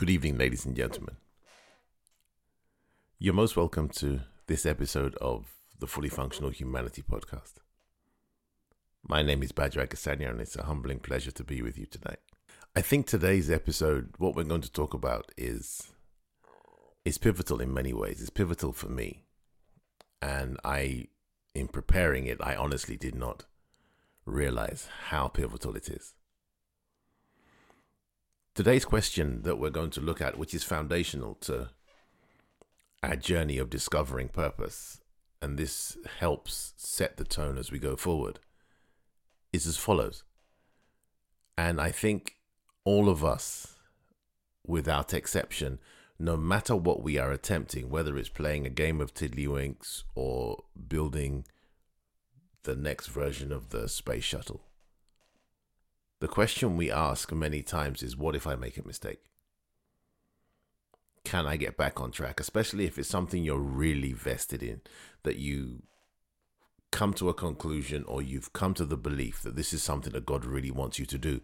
Good evening, ladies and gentlemen. You're most welcome to this episode of the Fully Functional Humanity Podcast. My name is Bajo Akisanya, and it's a humbling pleasure to be with you tonight. I think today's episode, what we're going to talk about, is is pivotal in many ways. It's pivotal for me, and I, in preparing it, I honestly did not realize how pivotal it is. Today's question that we're going to look at, which is foundational to our journey of discovering purpose, and this helps set the tone as we go forward, is as follows. And I think all of us, without exception, no matter what we are attempting, whether it's playing a game of tiddlywinks or building the next version of the space shuttle, the question we ask many times is what if I make a mistake? Can I get back on track? Especially if it's something you're really vested in, that you come to a conclusion or you've come to the belief that this is something that God really wants you to do.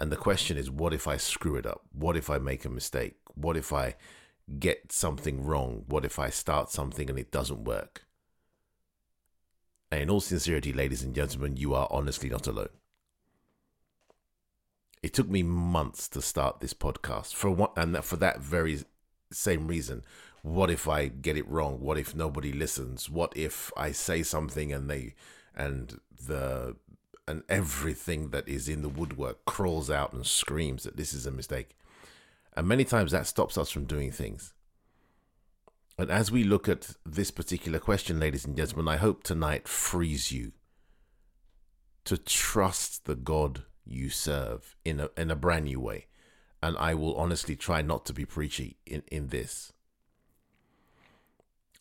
And the question is, what if I screw it up? What if I make a mistake? What if I get something wrong? What if I start something and it doesn't work? And in all sincerity, ladies and gentlemen, you are honestly not alone. It took me months to start this podcast for what, and for that very same reason. What if I get it wrong? What if nobody listens? What if I say something and they and the and everything that is in the woodwork crawls out and screams that this is a mistake? And many times that stops us from doing things. And as we look at this particular question, ladies and gentlemen, I hope tonight frees you to trust the God you serve in a in a brand new way. And I will honestly try not to be preachy in, in this.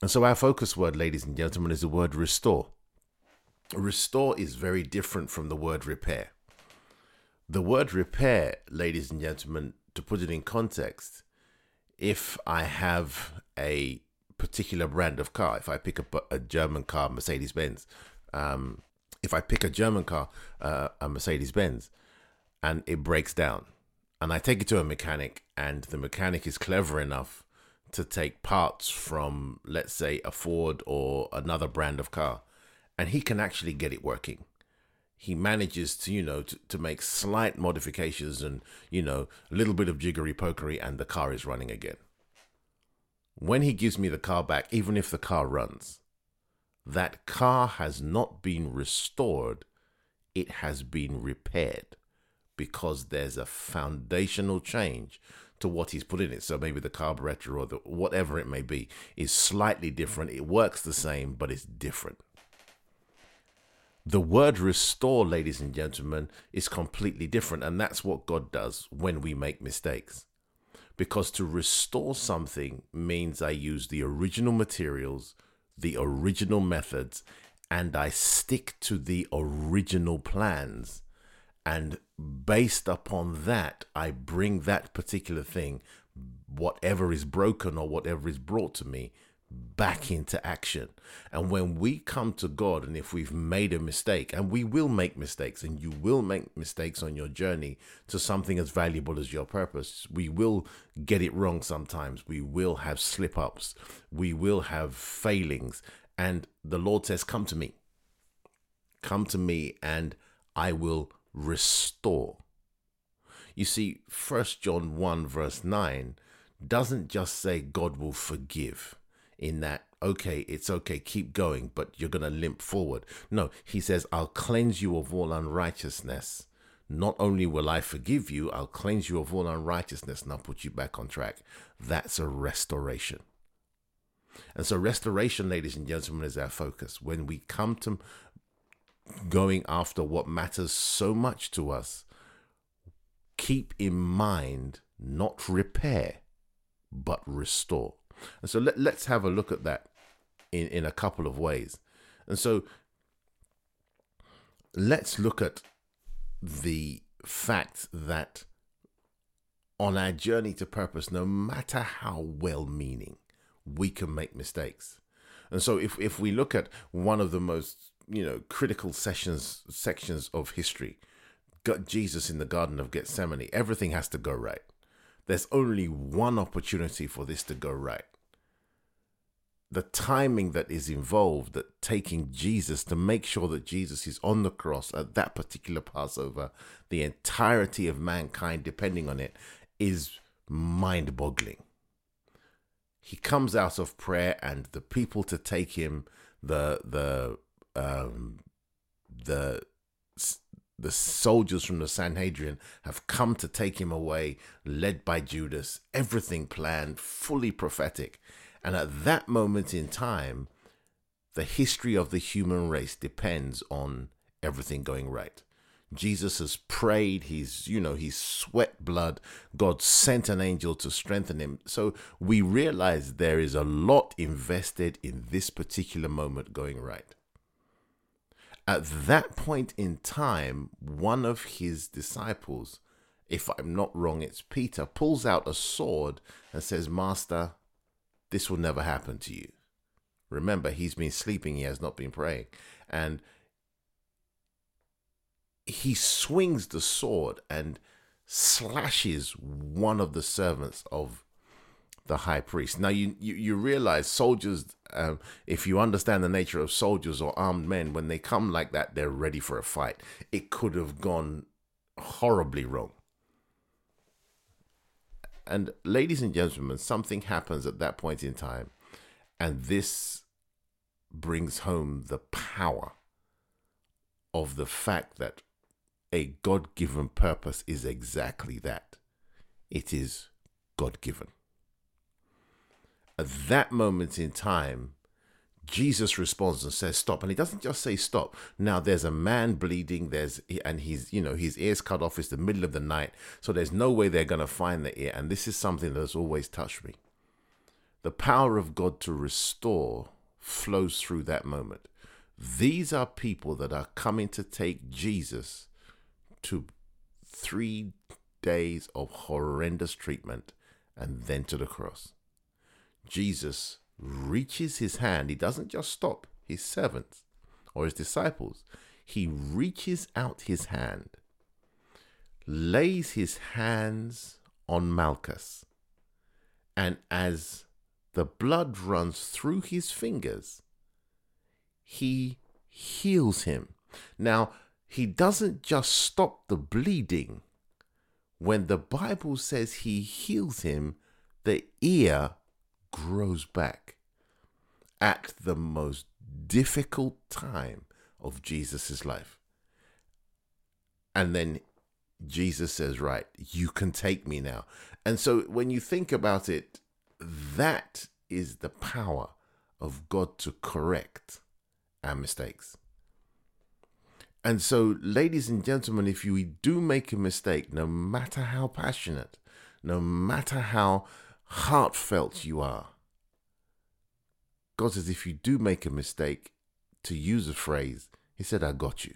And so our focus word, ladies and gentlemen, is the word restore. Restore is very different from the word repair. The word repair, ladies and gentlemen, to put it in context, if I have a particular brand of car, if I pick up a, German car, Mercedes Benz, um, if I pick a German car, uh, a Mercedes Benz, and it breaks down, and I take it to a mechanic, and the mechanic is clever enough to take parts from, let's say, a Ford or another brand of car, and he can actually get it working. He manages to, you know, to, to make slight modifications and, you know, a little bit of jiggery pokery, and the car is running again. When he gives me the car back, even if the car runs, that car has not been restored, it has been repaired because there's a foundational change to what he's put in it. So maybe the carburetor or the whatever it may be is slightly different. It works the same, but it's different. The word restore, ladies and gentlemen, is completely different. And that's what God does when we make mistakes. Because to restore something means I use the original materials, the original methods, and I stick to the original plans. And based upon that, I bring that particular thing, whatever is broken or whatever is brought to me, back into action. And when we come to God, and if we've made a mistake, and we will make mistakes, and you will make mistakes on your journey to something as valuable as your purpose, we will get it wrong sometimes. We will have slip ups, we will have failings. And the Lord says, Come to me. Come to me, and I will restore. You see, First John 1, verse 9, doesn't just say God will forgive in that okay it's okay keep going but you're going to limp forward. No he says i'll cleanse you of all unrighteousness. Not only will i forgive you i'll cleanse you of all unrighteousness and i'll put you back on track. That's a restoration. And so restoration ladies and gentlemen is our focus. When we come to going after what matters so much to us keep in mind not repair but restore and so let, let's have a look at that in, in a couple of ways. And so let's look at the fact that on our journey to purpose, no matter how well meaning, we can make mistakes. And so if, if we look at one of the most you know critical sessions sections of history, got Jesus in the Garden of Gethsemane, everything has to go right There's only one opportunity for this to go right. The timing that is involved, that taking Jesus to make sure that Jesus is on the cross at that particular Passover, the entirety of mankind depending on it, is mind boggling. He comes out of prayer, and the people to take him, the the um, the the soldiers from the Sanhedrin have come to take him away, led by Judas, everything planned, fully prophetic. And at that moment in time, the history of the human race depends on everything going right. Jesus has prayed, he's, you know, he's sweat blood. God sent an angel to strengthen him. So we realize there is a lot invested in this particular moment going right. At that point in time, one of his disciples, if I'm not wrong, it's Peter, pulls out a sword and says, Master, this will never happen to you. Remember, he's been sleeping, he has not been praying. And he swings the sword and slashes one of the servants of the high priest. Now you you, you realize soldiers, um, if you understand the nature of soldiers or armed men, when they come like that, they're ready for a fight. It could have gone horribly wrong. And ladies and gentlemen, something happens at that point in time, and this brings home the power of the fact that a God given purpose is exactly that it is God given at that moment in time, Jesus responds and says, "Stop!" And he doesn't just say stop. Now there's a man bleeding. There's and he's you know his ears cut off. It's the middle of the night, so there's no way they're gonna find the ear. And this is something that has always touched me. The power of God to restore flows through that moment. These are people that are coming to take Jesus to three days of horrendous treatment and then to the cross. Jesus reaches his hand. He doesn't just stop his servants or his disciples, he reaches out his hand, lays his hands on Malchus, and as the blood runs through his fingers, he heals him. Now, he doesn't just stop the bleeding. When the Bible says he heals him, the ear grows back at the most difficult time of Jesus' life. And then Jesus says, Right, you can take me now. And so when you think about it, that is the power of God to correct our mistakes. And so, ladies and gentlemen, if you do make a mistake, no matter how passionate, no matter how heartfelt you are. God says, if you do make a mistake, to use a phrase, He said, I got you.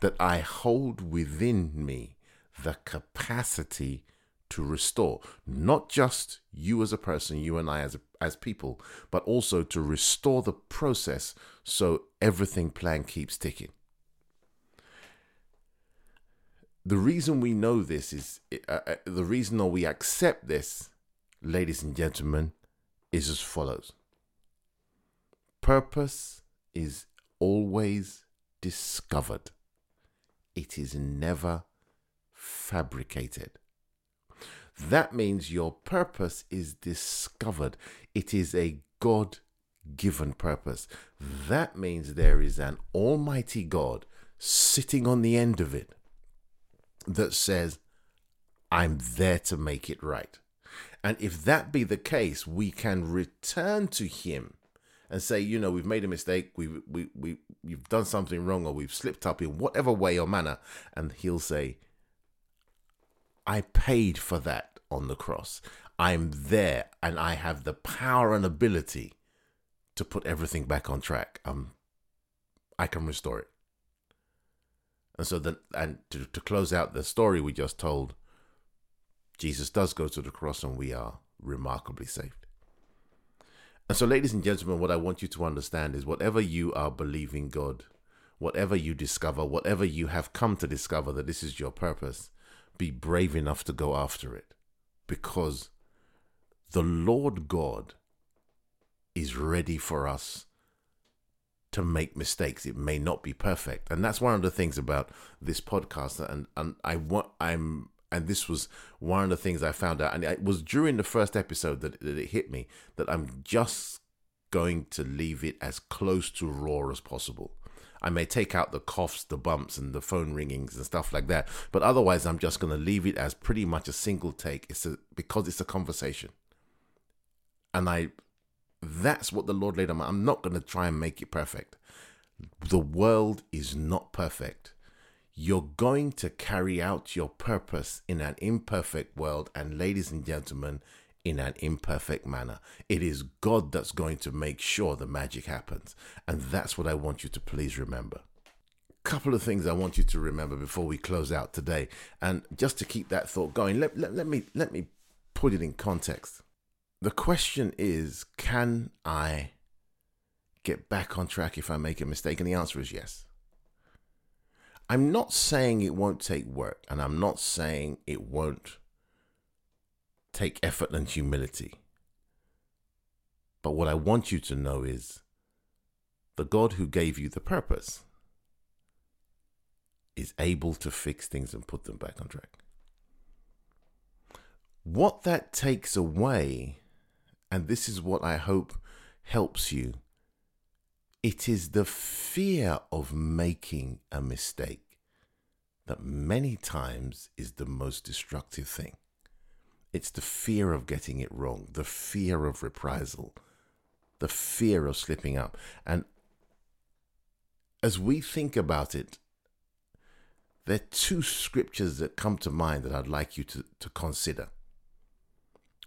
That I hold within me the capacity to restore, not just you as a person, you and I as, a, as people, but also to restore the process so everything plan keeps ticking the reason we know this is uh, uh, the reason or we accept this, ladies and gentlemen, is as follows. Purpose is always discovered. It is never fabricated. That means your purpose is discovered. It is a God given purpose. That means there is an Almighty God sitting on the end of it that says, I'm there to make it right. And if that be the case, we can return to Him and say, you know, we've made a mistake, we've we we you've done something wrong, or we've slipped up in whatever way or manner, and He'll say, I paid for that on the cross. I'm there, and I have the power and ability to put everything back on track. Um, I can restore it. And so then, and to, to close out the story we just told, Jesus does go to the cross and we are remarkably saved. And so, ladies and gentlemen, what I want you to understand is whatever you are believing God, whatever you discover, whatever you have come to discover that this is your purpose, be brave enough to go after it because the Lord God is ready for us to make mistakes. It may not be perfect. And that's one of the things about this podcast. And, and I want, I'm, and this was one of the things I found out. And it was during the first episode that, that it hit me that I'm just going to leave it as close to raw as possible. I may take out the coughs, the bumps, and the phone ringings and stuff like that. But otherwise, I'm just going to leave it as pretty much a single take. It's a, because it's a conversation, and I that's what the Lord laid on me. I'm not going to try and make it perfect. The world is not perfect. You're going to carry out your purpose in an imperfect world, and ladies and gentlemen, in an imperfect manner. It is God that's going to make sure the magic happens. And that's what I want you to please remember. Couple of things I want you to remember before we close out today. And just to keep that thought going, let, let, let me let me put it in context. The question is, can I get back on track if I make a mistake? And the answer is yes. I'm not saying it won't take work, and I'm not saying it won't take effort and humility. But what I want you to know is the God who gave you the purpose is able to fix things and put them back on track. What that takes away, and this is what I hope helps you, it is the fear of making a mistake that many times is the most destructive thing. It's the fear of getting it wrong, the fear of reprisal, the fear of slipping up. And as we think about it, there are two scriptures that come to mind that I'd like you to, to consider.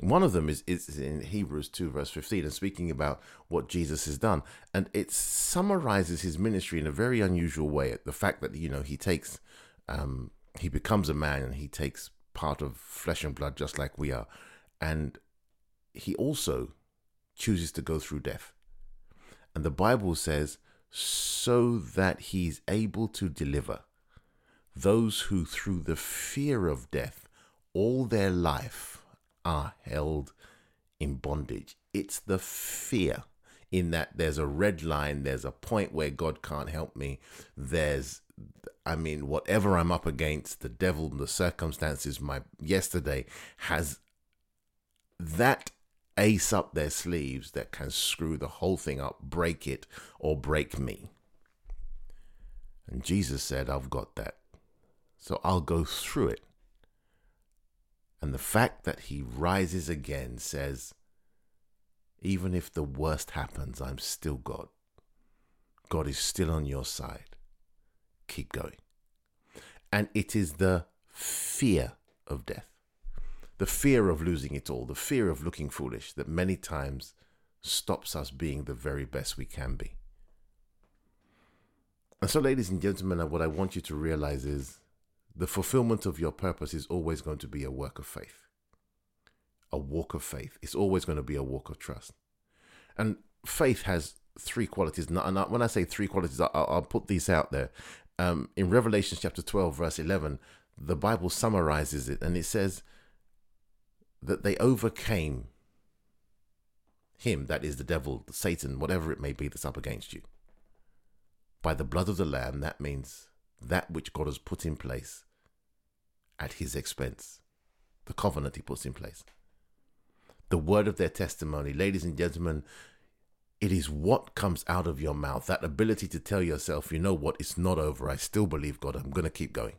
One of them is, is in Hebrews 2, verse 15, and speaking about what Jesus has done. And it summarizes his ministry in a very unusual way. The fact that, you know, he takes, um, he becomes a man and he takes part of flesh and blood just like we are. And he also chooses to go through death. And the Bible says, so that he's able to deliver those who, through the fear of death, all their life are held in bondage. It's the fear in that there's a red line, there's a point where God can't help me, there's I mean, whatever I'm up against, the devil, the circumstances, my yesterday has that ace up their sleeves that can screw the whole thing up, break it, or break me. And Jesus said, I've got that. So I'll go through it. And the fact that he rises again says, even if the worst happens, I'm still God. God is still on your side keep going. And it is the fear of death, the fear of losing it all, the fear of looking foolish that many times stops us being the very best we can be. And so, ladies and gentlemen, what I want you to realize is the fulfillment of your purpose is always going to be a work of faith, a walk of faith. It's always going to be a walk of trust. And faith has three qualities. And when I say three qualities, I'll, put these out there um, in Revelation chapter 12, verse 11, the Bible summarizes it and it says that they overcame him, that is the devil, Satan, whatever it may be that's up against you. By the blood of the Lamb, that means that which God has put in place at his expense, the covenant he puts in place. The word of their testimony. Ladies and gentlemen, it is what comes out of your mouth, that ability to tell yourself, you know what, it's not over. I still believe God. I'm going to keep going.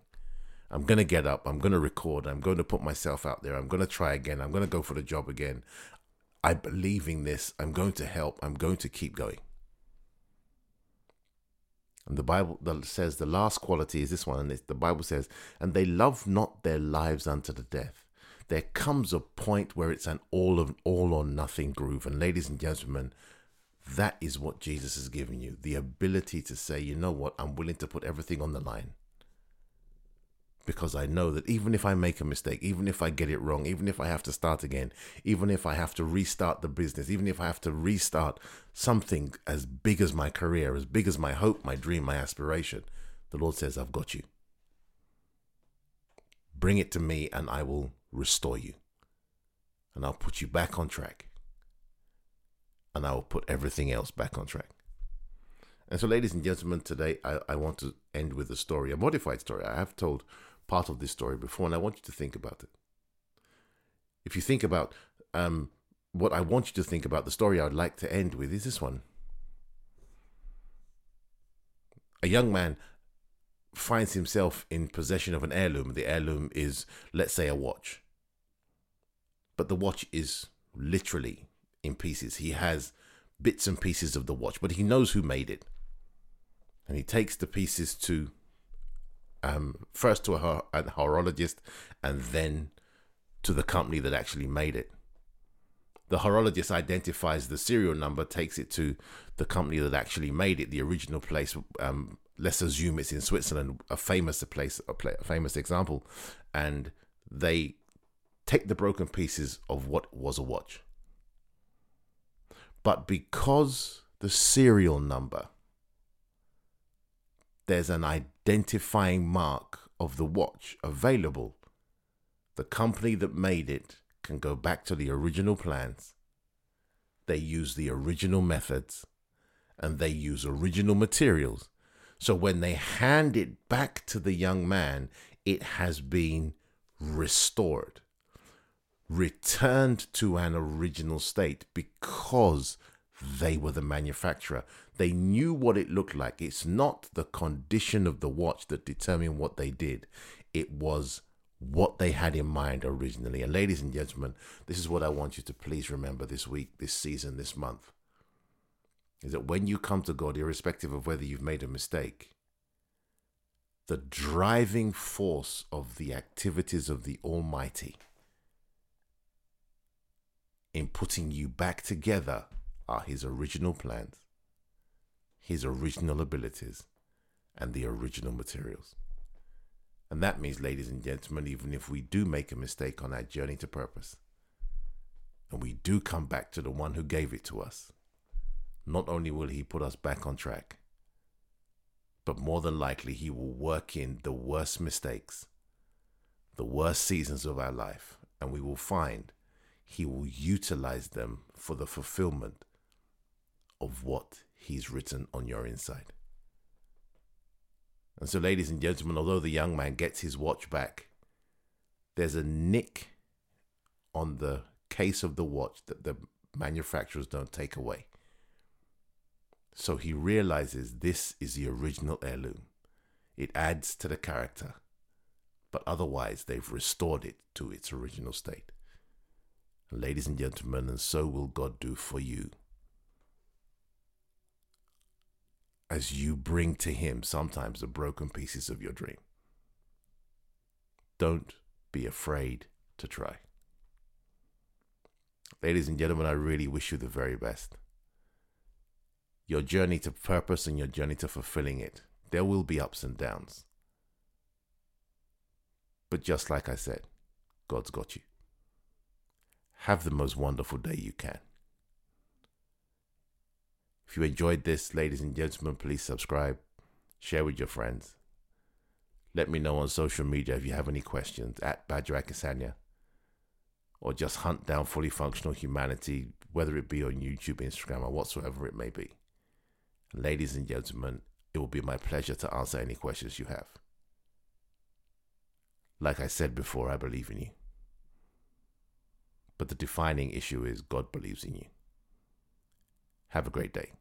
I'm going to get up. I'm going to record. I'm going to put myself out there. I'm going to try again. I'm going to go for the job again. I believe in this. I'm going to help. I'm going to keep going. And the Bible says the last quality is this one. And the Bible says, and they love not their lives unto the death. There comes a point where it's an all of all or nothing groove. And ladies and gentlemen, that is what Jesus has given you the ability to say, you know what, I'm willing to put everything on the line. Because I know that even if I make a mistake, even if I get it wrong, even if I have to start again, even if I have to restart the business, even if I have to restart something as big as my career, as big as my hope, my dream, my aspiration, the Lord says, I've got you. Bring it to me and I will restore you. And I'll put you back on track. And I will put everything else back on track. And so, ladies and gentlemen, today I, I want to end with a story, a modified story. I have told part of this story before, and I want you to think about it. If you think about um, what I want you to think about, the story I would like to end with is this one. A young man finds himself in possession of an heirloom. The heirloom is, let's say, a watch. But the watch is literally in pieces. He has bits and pieces of the watch, but he knows who made it. And he takes the pieces to um, first to a, a horologist and then to the company that actually made it. The horologist identifies the serial number, takes it to the company that actually made it, the original place. Um, let's assume it's in Switzerland, a famous place, a, play, a famous example, and they take the broken pieces of what was a watch. But because the serial number, there's an identifying mark of the watch available, the company that made it can go back to the original plans. They use the original methods and they use original materials. So when they hand it back to the young man, it has been restored, returned to an original state because they were the manufacturer. They knew what it looked like. It's not the condition of the watch that determined what they did, it was what they had in mind originally. And ladies and gentlemen, this is what I want you to please remember this week, this season, this month. Is that when you come to God, irrespective of whether you've made a mistake, the driving force of the activities of the Almighty in putting you back together are His original plans, His original abilities, and the original materials. And that means, ladies and gentlemen, even if we do make a mistake on our journey to purpose, and we do come back to the one who gave it to us, not only will he put us back on track, but more than likely he will work in the worst mistakes, the worst seasons of our life, and we will find he will utilize them for the fulfillment of what he's written on your inside. And so, ladies and gentlemen, although the young man gets his watch back, there's a nick on the case of the watch that the manufacturers don't take away. So he realizes this is the original heirloom. It adds to the character, but otherwise they've restored it to its original state. Ladies and gentlemen, and so will God do for you. As you bring to Him sometimes the broken pieces of your dream. Don't be afraid to try. Ladies and gentlemen, I really wish you the very best. Your journey to purpose and your journey to fulfilling it, there will be ups and downs. But just like I said, God's got you. Have the most wonderful day you can. If you enjoyed this, ladies and gentlemen, please subscribe, share with your friends. Let me know on social media if you have any questions at Bajo Akisanya or just hunt down fully functional humanity, whether it be on YouTube, Instagram, or whatsoever it may be. Ladies and gentlemen, it will be my pleasure to answer any questions you have. Like I said before, I believe in you. But the defining issue is God believes in you. Have a great day.